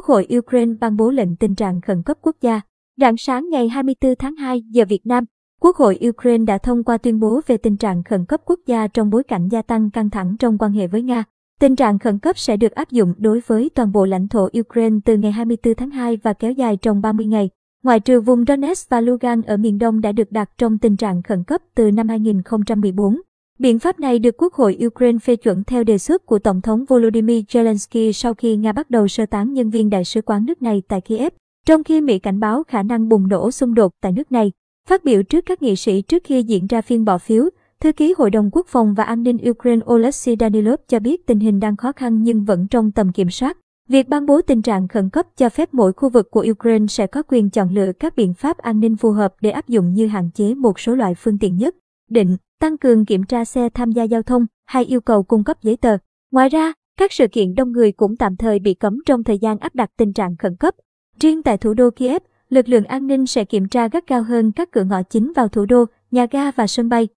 Quốc hội Ukraine ban bố lệnh tình trạng khẩn cấp quốc gia. Rạng sáng ngày 24 tháng 2 giờ Việt Nam, Quốc hội Ukraine đã thông qua tuyên bố về tình trạng khẩn cấp quốc gia trong bối cảnh gia tăng căng thẳng trong quan hệ với Nga. Tình trạng khẩn cấp sẽ được áp dụng đối với toàn bộ lãnh thổ Ukraine từ ngày 24 tháng 2 và kéo dài trong 30 ngày, ngoại trừ vùng Donetsk và Lugan ở miền đông đã được đặt trong tình trạng khẩn cấp từ năm 2014. Biện pháp này được Quốc hội Ukraine phê chuẩn theo đề xuất của Tổng thống Volodymyr Zelensky sau khi Nga bắt đầu sơ tán nhân viên đại sứ quán nước này tại Kiev, trong khi Mỹ cảnh báo khả năng bùng nổ xung đột tại nước này. Phát biểu trước các nghị sĩ trước khi diễn ra phiên bỏ phiếu, Thư ký Hội đồng Quốc phòng và An ninh Ukraine Oleksiy Danilov cho biết tình hình đang khó khăn nhưng vẫn trong tầm kiểm soát. Việc ban bố tình trạng khẩn cấp cho phép mỗi khu vực của Ukraine sẽ có quyền chọn lựa các biện pháp an ninh phù hợp để áp dụng như hạn chế một số loại phương tiện nhất, định, tăng cường kiểm tra xe tham gia giao thông hay yêu cầu cung cấp giấy tờ. Ngoài ra, các sự kiện đông người cũng tạm thời bị cấm trong thời gian áp đặt tình trạng khẩn cấp. Riêng tại thủ đô Kiev, lực lượng an ninh sẽ kiểm tra gắt gao hơn các cửa ngõ chính vào thủ đô, nhà ga và sân bay.